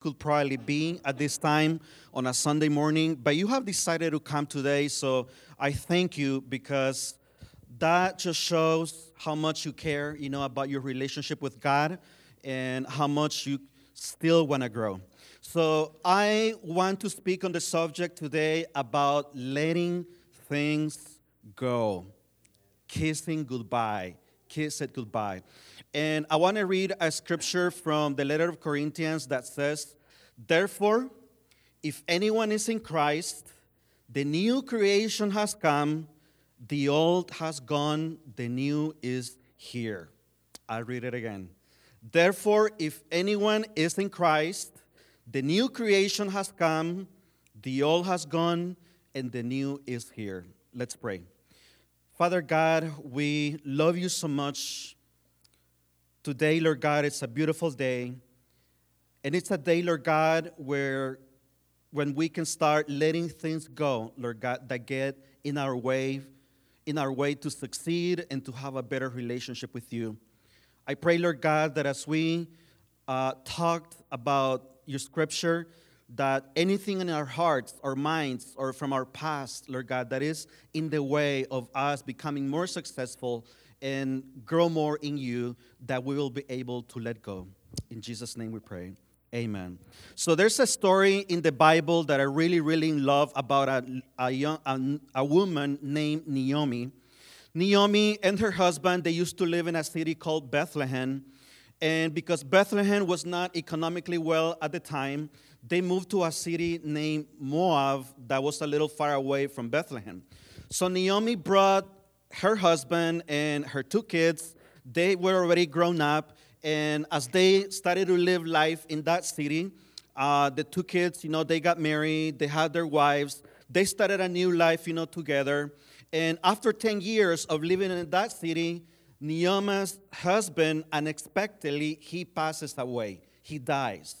could probably be at this time on a Sunday morning, but you have decided to come today, so I thank you because that just shows how much you care, you know, about your relationship with God and how much you still want to grow. So I want to speak on the subject today about letting things go, kissing goodbye, kiss it goodbye. And I want to read a scripture from the letter of Corinthians that says, Therefore, if anyone is in Christ, the new creation has come, the old has gone, the new is here. I'll read it again. Therefore, if anyone is in Christ, the new creation has come, the old has gone, and the new is here. Let's pray. Father God, we love you so much. Today, Lord God, it's a beautiful day. And it's a day, Lord God, where when we can start letting things go, Lord God, that get in our way, in our way to succeed and to have a better relationship with you. I pray, Lord God, that as we uh, talked about your scripture, that anything in our hearts or minds or from our past, Lord God, that is in the way of us becoming more successful and grow more in you that we will be able to let go. In Jesus' name we pray. Amen. So there's a story in the Bible that I really, really love about a, a, young, a, a woman named Naomi. Naomi and her husband, they used to live in a city called Bethlehem. And because Bethlehem was not economically well at the time, they moved to a city named Moab that was a little far away from Bethlehem. So Naomi brought her husband and her two kids, they were already grown up. And as they started to live life in that city, uh, the two kids, you know, they got married, they had their wives, they started a new life, you know, together. And after 10 years of living in that city, Naomi's husband unexpectedly he passes away. He dies.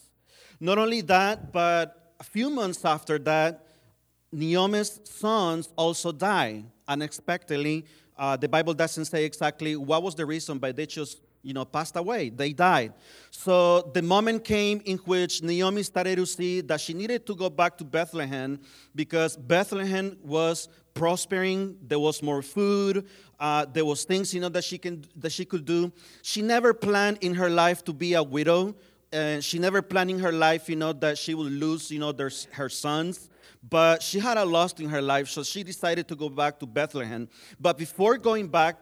Not only that, but a few months after that, Naomi's sons also die unexpectedly. Uh, the Bible doesn't say exactly what was the reason, but they just, you know, passed away. They died. So the moment came in which Naomi started to see that she needed to go back to Bethlehem because Bethlehem was prospering. There was more food. Uh, there was things, you know, that she can that she could do. She never planned in her life to be a widow. And she never planned in her life, you know, that she would lose, you know, their, her sons. But she had a loss in her life, so she decided to go back to Bethlehem. But before going back,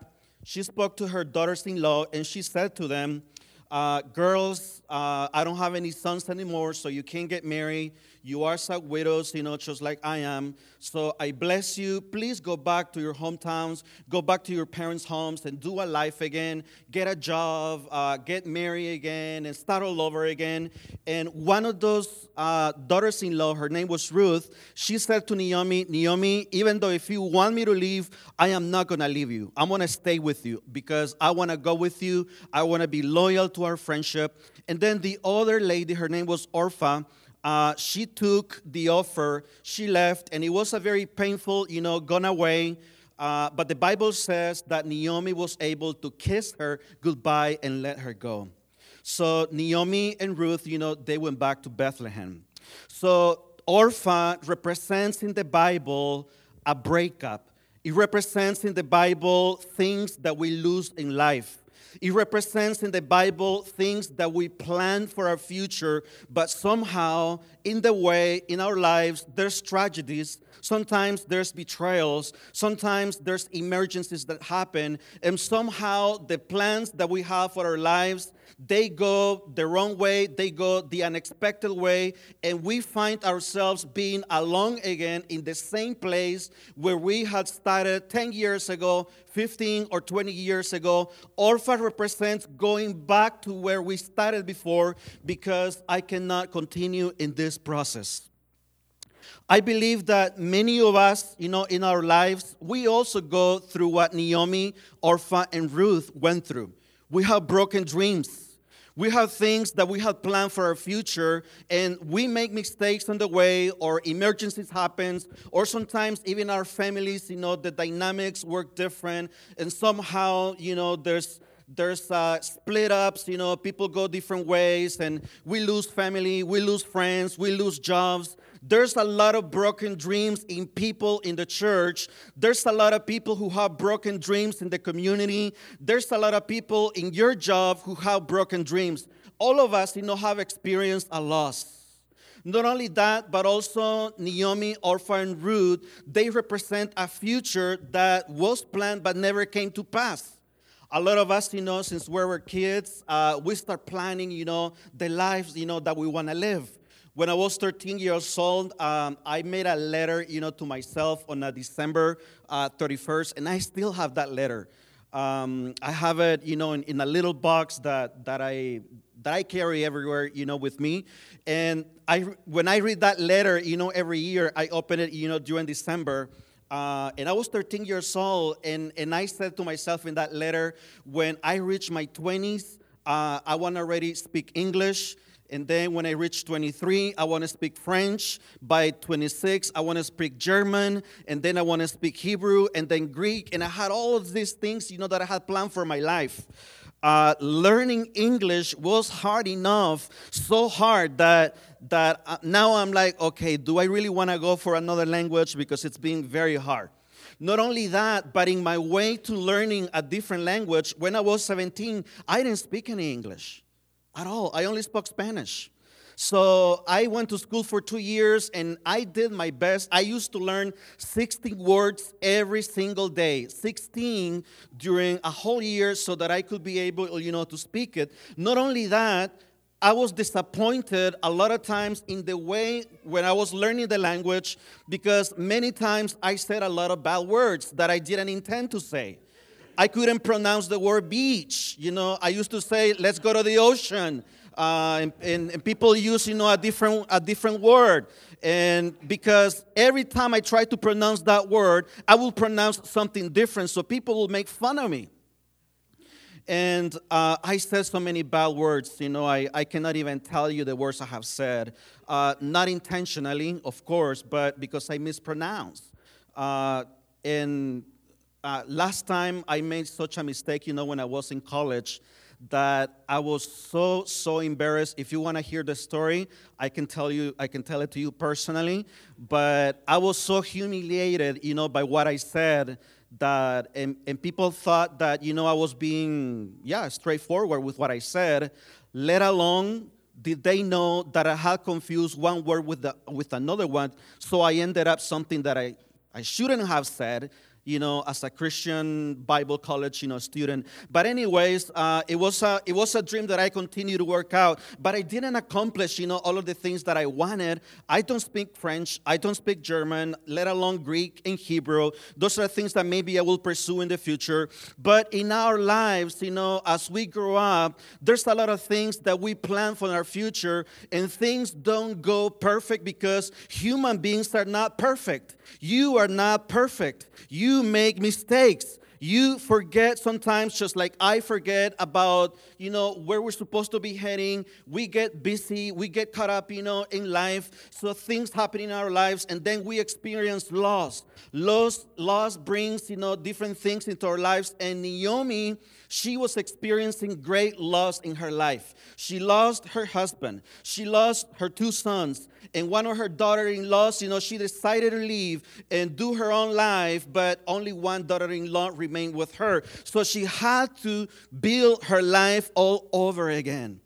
she spoke to her daughters in law and she said to them, uh, Girls, uh, I don't have any sons anymore, so you can't get married. You are such widows, you know, just like I am. So I bless you. Please go back to your hometowns, go back to your parents' homes, and do a life again. Get a job, uh, get married again, and start all over again. And one of those uh, daughters in law, her name was Ruth, she said to Naomi, Naomi, even though if you want me to leave, I am not going to leave you. I'm going to stay with you because I want to go with you. I want to be loyal to our friendship. And then the other lady, her name was Orpah uh, she took the offer, she left, and it was a very painful, you know, gone away. Uh, but the Bible says that Naomi was able to kiss her goodbye and let her go. So Naomi and Ruth, you know, they went back to Bethlehem. So Orpah represents in the Bible a breakup. It represents in the Bible things that we lose in life. It represents in the Bible things that we plan for our future, but somehow in the way, in our lives, there's tragedies. Sometimes there's betrayals. Sometimes there's emergencies that happen. And somehow the plans that we have for our lives, they go the wrong way, they go the unexpected way, and we find ourselves being alone again in the same place where we had started 10 years ago, 15 or 20 years ago. Orpah represents going back to where we started before because I cannot continue in this process. I believe that many of us, you know, in our lives, we also go through what Naomi, Orpah, and Ruth went through. We have broken dreams. We have things that we have planned for our future, and we make mistakes on the way, or emergencies happens, or sometimes even our families, you know, the dynamics work different, and somehow, you know, there's There's uh, split ups, you know, people go different ways, and we lose family, we lose friends, we lose jobs. There's a lot of broken dreams in people in the church. There's a lot of people who have broken dreams in the community. There's a lot of people in your job who have broken dreams. All of us, you know, have experienced a loss. Not only that, but also Naomi, Orpah, and Ruth, they represent a future that was planned but never came to pass. A lot of us, you know, since we were kids, uh, we start planning, you know, the lives, you know, that we want to live. When I was 13 years old, um, I made a letter, you know, to myself on a December uh, 31st, and I still have that letter. Um, I have it, you know, in, in, a little box that, that I that I carry everywhere, you know, with me. And I, when I read that letter, you know, every year I open it, you know, during December. Uh, and I was 13 years old, and, and I said to myself in that letter, when I reach my 20s, uh, I want to already speak English. And then when I reach 23, I want to speak French. By 26, I want to speak German. And then I want to speak Hebrew and then Greek. And I had all of these things, you know, that I had planned for my life. Uh, learning English was hard enough, so hard that, that uh, now I'm like, okay, do I really want to go for another language? Because it's been very hard. Not only that, but in my way to learning a different language, when I was 17, I didn't speak any English at all. I only spoke Spanish. So I went to school for two years and I did my best. I used to learn 16 words every single day, 16 during a whole year so that I could be able, you know, to speak it. Not only that, I was disappointed a lot of times in the way when I was learning the language because many times I said a lot of bad words that I didn't intend to say. I couldn't pronounce the word beach. You know, I used to say, let's go to the ocean. Uh, and, and, and, people use, you know, a different, a different word. And because every time I try to pronounce that word, I will pronounce something different, so people will make fun of me. And uh, I said so many bad words, you know, I, I cannot even tell you the words I have said. Uh, not intentionally, of course, but because I mispronounced. Uh, and uh, last time I made such a mistake, you know, when I was in college, that I was so so embarrassed. If you want to hear the story, I can tell you, I can tell it to you personally. But I was so humiliated, you know, by what I said that, and, and people thought that, you know, I was being, yeah, straightforward with what I said. Let alone did they know that I had confused one word with the, with another one, so I ended up something that I I shouldn't have said you know, as a Christian Bible college, you know, student. But anyways, uh, it was a it was a dream that I continued to work out. But I didn't accomplish, you know, all of the things that I wanted. I don't speak French. I don't speak German, let alone Greek and Hebrew. Those are things that maybe I will pursue in the future. But in our lives, you know, as we grow up, there's a lot of things that we plan for our future, and things don't go perfect because human beings are not perfect. You are not perfect. You make mistakes. You forget sometimes, just like I forget about, you know, where we're supposed to be heading. We get busy, we get caught up, you know, in life. So things happen in our lives, and then we experience loss. Loss, loss brings, you know, different things into our lives. And Naomi, she was experiencing great loss in her life. She lost her husband. She lost her two sons and one of her daughter-in-laws, you know, she decided to leave and do her own life, but only one daughter-in-law remained with her. So she had to build her life all over again.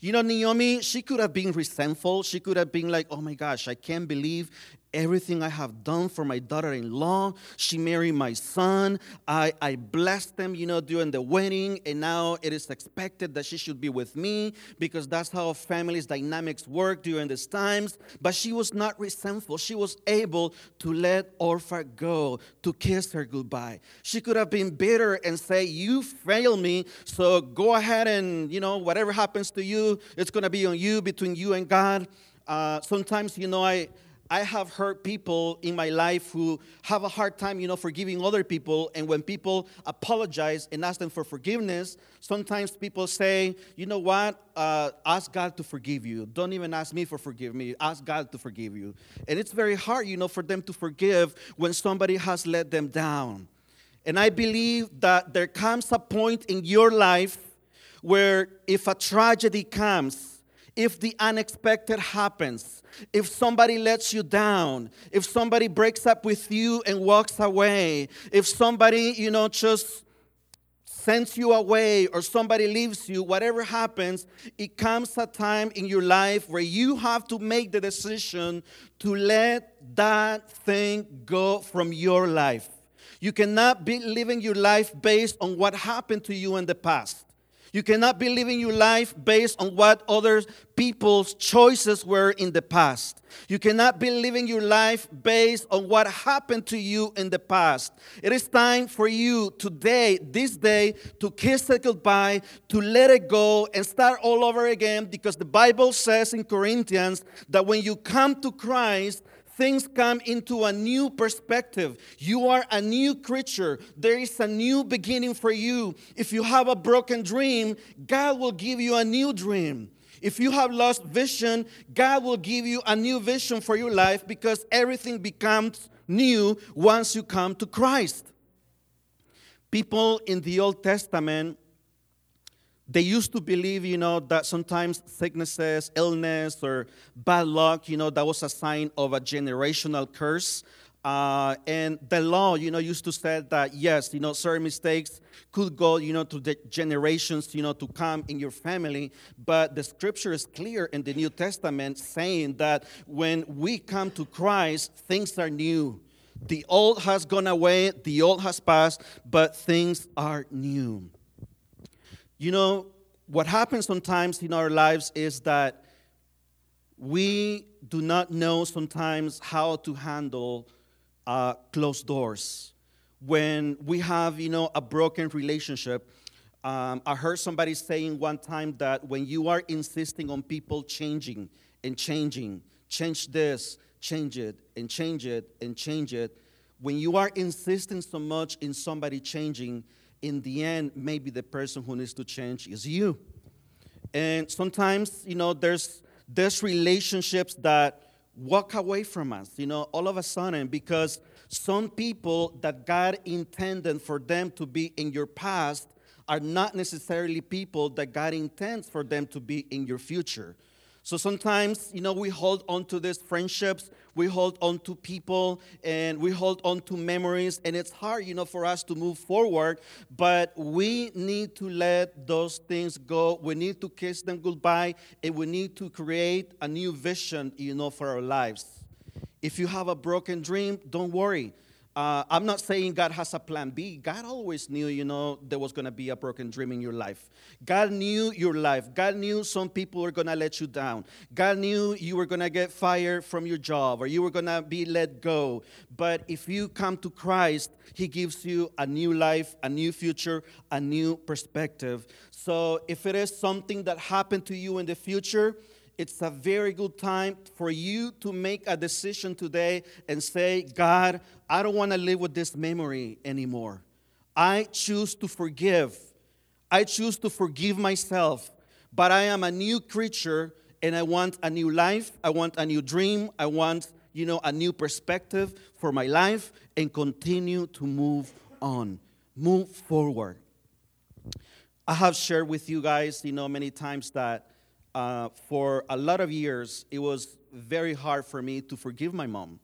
You know, Naomi, she could have been resentful. She could have been like, oh my gosh, I can't believe everything I have done for my daughter in law. She married my son. I, I blessed them, you know, during the wedding, and now it is expected that she should be with me because that's how families' dynamics work during these times. But she was not resentful. She was able to let Orpah go, to kiss her goodbye. She could have been bitter and say, You failed me, so go ahead and, you know, whatever happens to you, it's going to be on you, between you and God. Uh, sometimes, you know, I I have heard people in my life who have a hard time, you know, forgiving other people. And when people apologize and ask them for forgiveness, sometimes people say, you know what, uh, ask God to forgive you. Don't even ask me for forgive me. Ask God to forgive you. And it's very hard, you know, for them to forgive when somebody has let them down. And I believe that there comes a point in your life where if a tragedy comes, if the unexpected happens, if somebody lets you down, if somebody breaks up with you and walks away, if somebody, you know, just sends you away or somebody leaves you, whatever happens, it comes a time in your life where you have to make the decision to let that thing go from your life. You cannot be living your life based on what happened to you in the past. You cannot be living your life based on what other people's choices were in the past. You cannot be living your life based on what happened to you in the past. It is time for you today, this day, to kiss it goodbye, to let it go, and start all over again because the Bible says in Corinthians that when you come to Christ, things come into a new perspective. You are a new creature. There is a new beginning for you. If you have a broken dream, God will give you a new dream. If you have lost vision, God will give you a new vision for your life because everything becomes new once you come to Christ. People in the Old Testament they used to believe, you know, that sometimes sicknesses, illness, or bad luck, you know, that was a sign of a generational curse. Uh, and the law, you know, used to say that yes, you know, certain mistakes could go, you know, to the generations, you know, to come in your family. But the scripture is clear in the New Testament saying that when we come to Christ, things are new. The old has gone away, the old has passed, but things are new. You know, what happens sometimes in our lives is that we do not know sometimes how to handle uh, closed doors. When we have, you know, a broken relationship, um, I heard somebody saying one time that when you are insisting on people changing and changing, change this, change it, and change it, and change it, when you are insisting so much in somebody changing, in the end, maybe the person who needs to change is you. And sometimes, you know, there's there's relationships that walk away from us, you know, all of a sudden, because some people that God intended for them to be in your past are not necessarily people that God intends for them to be in your future. So sometimes, you know, we hold on to these friendships, we hold on to people, and we hold on to memories, and it's hard, you know, for us to move forward. But we need to let those things go. We need to kiss them goodbye, and we need to create a new vision, you know, for our lives. If you have a broken dream, don't worry uh, I'm not saying God has a plan B. God always knew, you know, there was going to be a broken dream in your life. God knew your life. God knew some people were going to let you down. God knew you were going to get fired from your job or you were going to be let go. But if you come to Christ, He gives you a new life, a new future, a new perspective. So if it is something that happened to you in the future, it's a very good time for you to make a decision today and say, God, I don't want to live with this memory anymore. I choose to forgive. I choose to forgive myself, but I am a new creature and I want a new life. I want a new dream. I want, you know, a new perspective for my life and continue to move on, move forward. I have shared with you guys, you know, many times that uh, for a lot of years, it was very hard for me to forgive my mom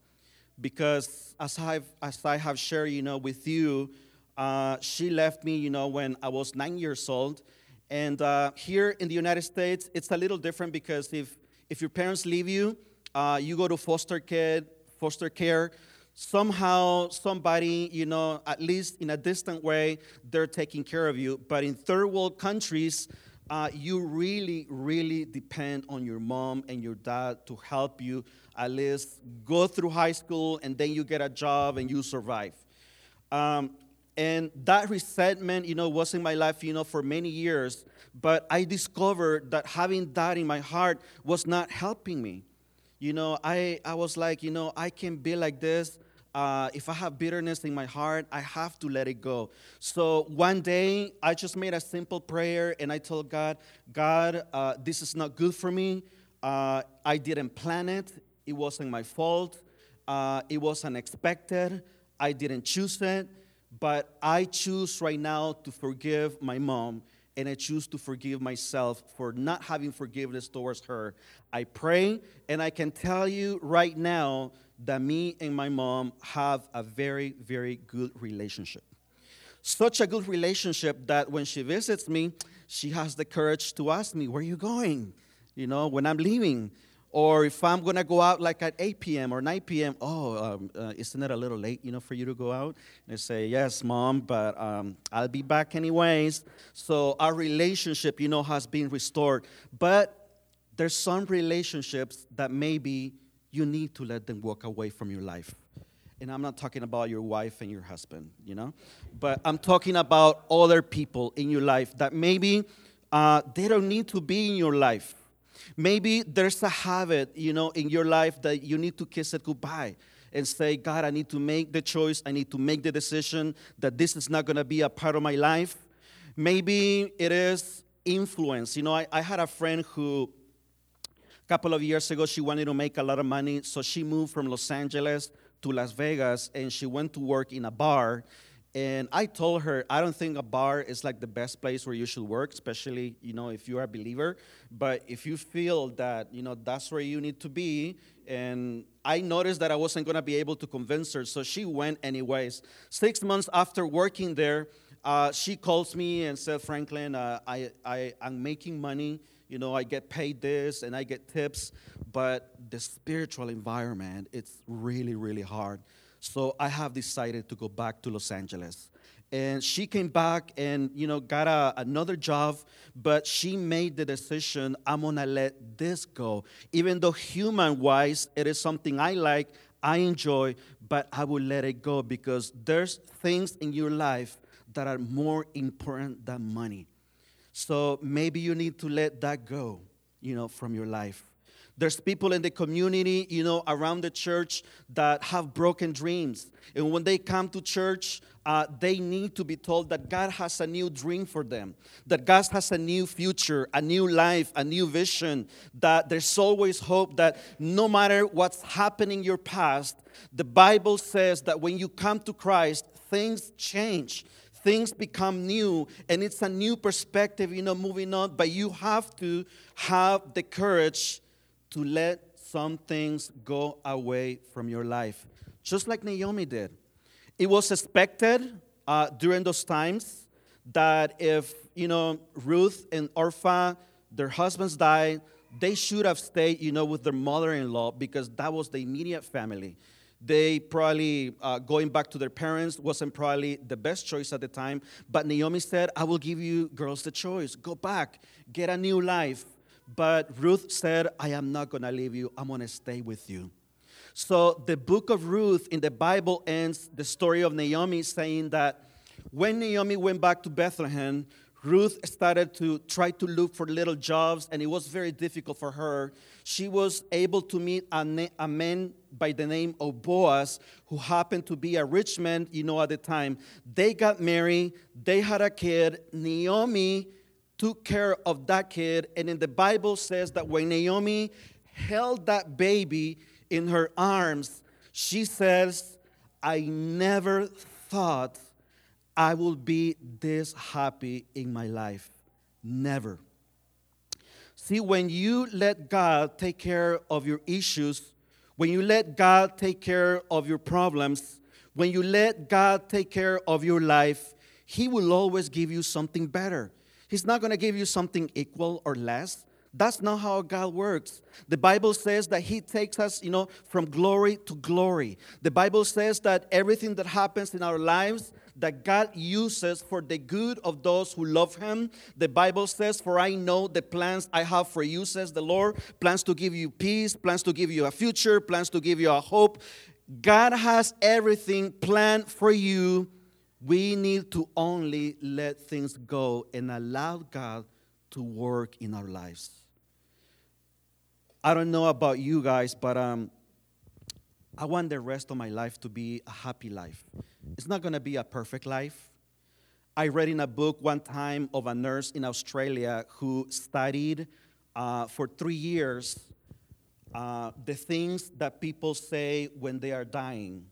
because as, I've, as I have shared, you know, with you, uh, she left me, you know, when I was nine years old. And uh, here in the United States, it's a little different because if, if your parents leave you, uh, you go to foster care, foster care. Somehow, somebody, you know, at least in a distant way, they're taking care of you. But in third world countries, uh, you really, really depend on your mom and your dad to help you at least go through high school and then you get a job and you survive. Um, and that resentment, you know, was in my life, you know, for many years. But I discovered that having that in my heart was not helping me. You know, I, I was like, you know, I can be like this uh, if I have bitterness in my heart, I have to let it go. So one day, I just made a simple prayer and I told God, God, uh, this is not good for me. Uh, I didn't plan it, it wasn't my fault. Uh, it was unexpected. I didn't choose it. But I choose right now to forgive my mom and I choose to forgive myself for not having forgiveness towards her. I pray, and I can tell you right now that me and my mom have a very, very good relationship. Such a good relationship that when she visits me, she has the courage to ask me, Where are you going? You know, when I'm leaving. Or if I'm to go out like at 8 p.m. or 9 p.m., oh, um, uh, isn't it a little late, you know, for you to go out? And I say, yes, mom, but um, I'll be back anyways. So our relationship, you know, has been restored. But there's some relationships that maybe you need to let them walk away from your life. And I'm not talking about your wife and your husband, you know, but I'm talking about other people in your life that maybe uh, they don't need to be in your life Maybe there's a habit, you know, in your life that you need to kiss it goodbye and say, God, I need to make the choice, I need to make the decision that this is not going to be a part of my life. Maybe it is influence. You know, I, I had a friend who a couple of years ago she wanted to make a lot of money, so she moved from Los Angeles to Las Vegas and she went to work in a bar and I told her, I don't think a bar is like the best place where you should work, especially, you know, if you're a believer. But if you feel that, you know, that's where you need to be, and I noticed that I wasn't going to be able to convince her, so she went anyways. Six months after working there, uh, she calls me and said, Franklin, uh, I, I, I'm making money. You know, I get paid this and I get tips, but the spiritual environment, it's really, really hard. So I have decided to go back to Los Angeles. And she came back and, you know, got a, another job, but she made the decision I'm gonna let this go. Even though human wise, it is something I like, I enjoy, but I will let it go because there's things in your life that are more important than money. So maybe you need to let that go, you know, from your life. There's people in the community, you know, around the church that have broken dreams. And when they come to church, uh, they need to be told that God has a new dream for them, that God has a new future, a new life, a new vision, that there's always hope that no matter what's happening in your past, the Bible says that when you come to Christ, things change things become new and it's a new perspective you know moving on but you have to have the courage to let some things go away from your life, just like Naomi did. It was expected uh, during those times that if, you know, Ruth and Orpah, their husbands died, they should have stayed, you know, with their mother-in-law because that was the immediate family. They probably, uh, going back to their parents, wasn't probably the best choice at the time. But Naomi said, I will give you girls the choice. Go back, get a new life. But Ruth said, I am not going to leave you, I'm going to stay with you. So the book of Ruth in the Bible ends the story of Naomi saying that when Naomi went back to Bethlehem, Ruth started to try to look for little jobs, and it was very difficult for her. She was able to meet a, na- a, man by the name of Boaz, who happened to be a rich man, you know, at the time. They got married, they had a kid. Naomi took care of that kid. And in the Bible says that when Naomi held that baby in her arms, she says, I never thought I will be this happy in my life. Never. See, when you let God take care of your issues, when you let God take care of your problems, when you let God take care of your life, He will always give you something better. He's not going to give you something equal or less. That's not how God works. The Bible says that He takes us, you know, from glory to glory. The Bible says that everything that happens in our lives, that God uses for the good of those who love Him. The Bible says, For I know the plans I have for you, says the Lord plans to give you peace, plans to give you a future, plans to give you a hope. God has everything planned for you we need to only let things go and allow God to work in our lives. I don't know about you guys, but um, I want the rest of my life to be a happy life. It's not going to be a perfect life. I read in a book one time of a nurse in Australia who studied uh, for three years uh, the things that people say when they are dying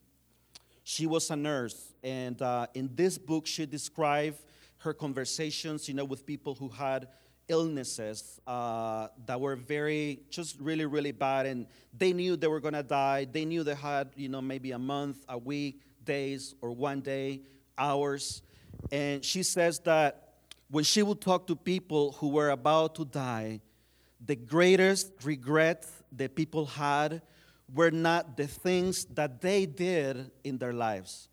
She was a nurse, and uh, in this book, she described her conversations, you know, with people who had illnesses uh, that were very, just really, really bad, and they knew they were gonna die. They knew they had, you know, maybe a month, a week, days, or one day, hours. And she says that when she would talk to people who were about to die, the greatest regret that people had were not the things that they did in their lives,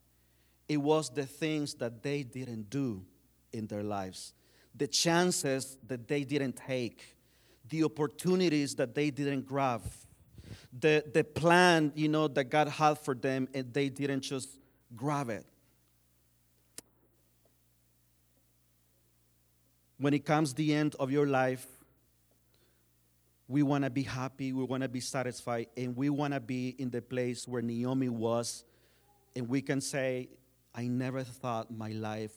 it was the things that they didn't do in their lives, the chances that they didn't take, the opportunities that they didn't grab, the, the plan you know that God had for them and they didn't just grab it. When it comes the end of your life, we want to be happy, we want to be satisfied, and we want to be in the place where Naomi was, and we can say, I never thought my life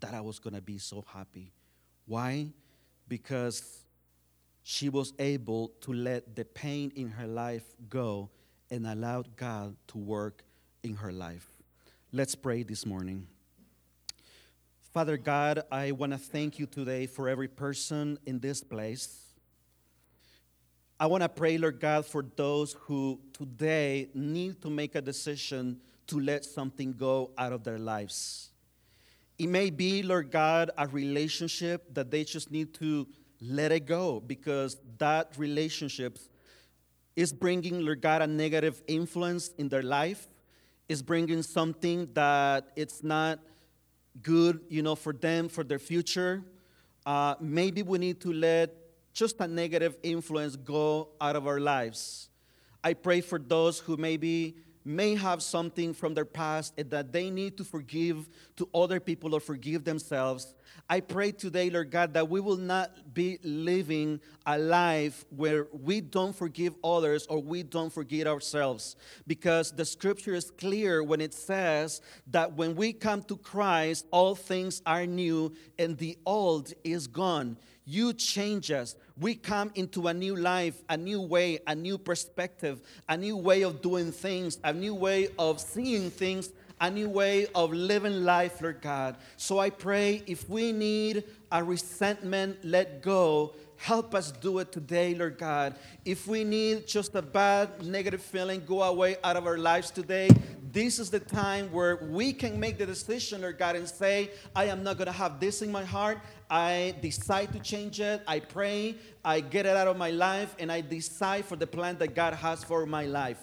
that I was going to be so happy. Why? Because she was able to let the pain in her life go and allowed God to work in her life. Let's pray this morning. Father God, I want to thank you today for every person in this place. I want to pray, Lord God, for those who today need to make a decision to let something go out of their lives. It may be, Lord God, a relationship that they just need to let it go because that relationship is bringing, Lord God, a negative influence in their life, is bringing something that it's not good, you know, for them, for their future. Uh, maybe we need to let just a negative influence go out of our lives. I pray for those who maybe may have something from their past that they need to forgive to other people or forgive themselves. I pray today, Lord God, that we will not be living a life where we don't forgive others or we don't forgive ourselves. Because the scripture is clear when it says that when we come to Christ, all things are new and the old is gone. You change us. We come into a new life, a new way, a new perspective, a new way of doing things, a new way of seeing things, a new way of living life, Lord God. So I pray if we need a resentment let go, help us do it today, Lord God. If we need just a bad, negative feeling go away out of our lives today, this is the time where we can make the decision, Lord God, and say, I am not going to have this in my heart. I decide to change it. I pray. I get it out of my life, and I decide for the plan that God has for my life.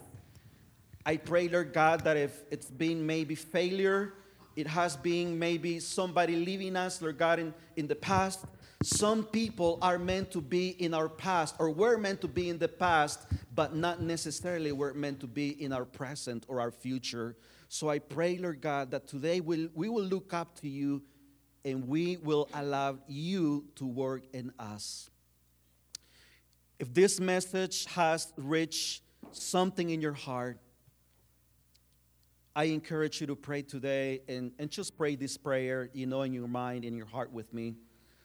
I pray, Lord God, that if it's been maybe failure, it has been maybe somebody leaving us, Lord God, in, in the past. Some people are meant to be in our past, or we're meant to be in the past, but not necessarily we're meant to be in our present or our future. So I pray, Lord God, that today we'll, we will look up to you and we will allow you to work in us. If this message has reached something in your heart, I encourage you to pray today and, and just pray this prayer, you know, in your mind, in your heart with me.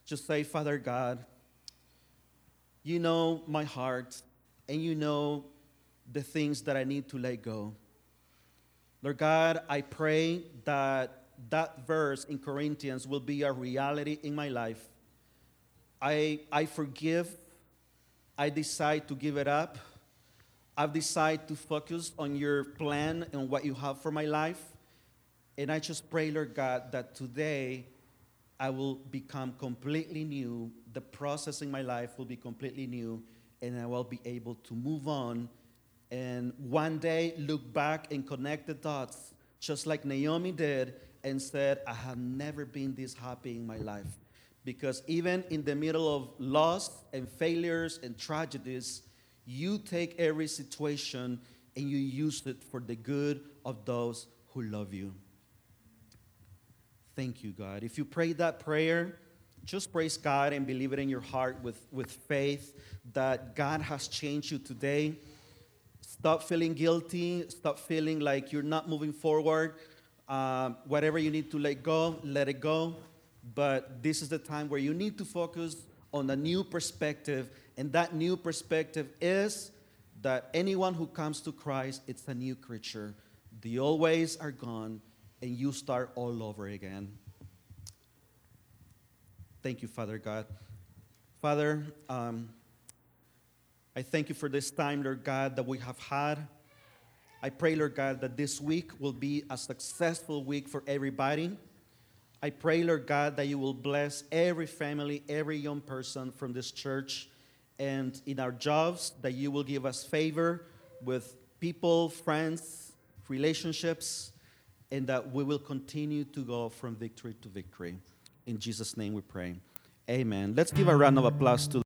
Just say, Father God, you know my heart and you know the things that I need to let go. Lord God, I pray that that verse in Corinthians will be a reality in my life. I, I forgive. I decide to give it up. I've decided to focus on your plan and what you have for my life. And I just pray, Lord God, that today I will become completely new. The process in my life will be completely new, and I will be able to move on and one day look back and connect the dots, just like Naomi did, and said, I have never been this happy in my life. Because even in the middle of loss and failures and tragedies, you take every situation and you use it for the good of those who love you. Thank you, God. If you pray that prayer, just praise God and believe it in your heart with, with faith that God has changed you today. Stop feeling guilty. Stop feeling like you're not moving forward. Uh, whatever you need to let go, let it go. But this is the time where you need to focus on a new perspective. And that new perspective is that anyone who comes to Christ, it's a new creature The old ways are gone, and you start all over again. Thank you, Father God. Father, um, I thank you for this time, Lord God, that we have had. I pray, Lord God, that this week will be a successful week for everybody. I pray, Lord God, that you will bless every family, every young person from this church, and in our jobs, that you will give us favor with people, friends, relationships, and that we will continue to go from victory to victory. In Jesus' name we pray. Amen. Let's give a round of applause to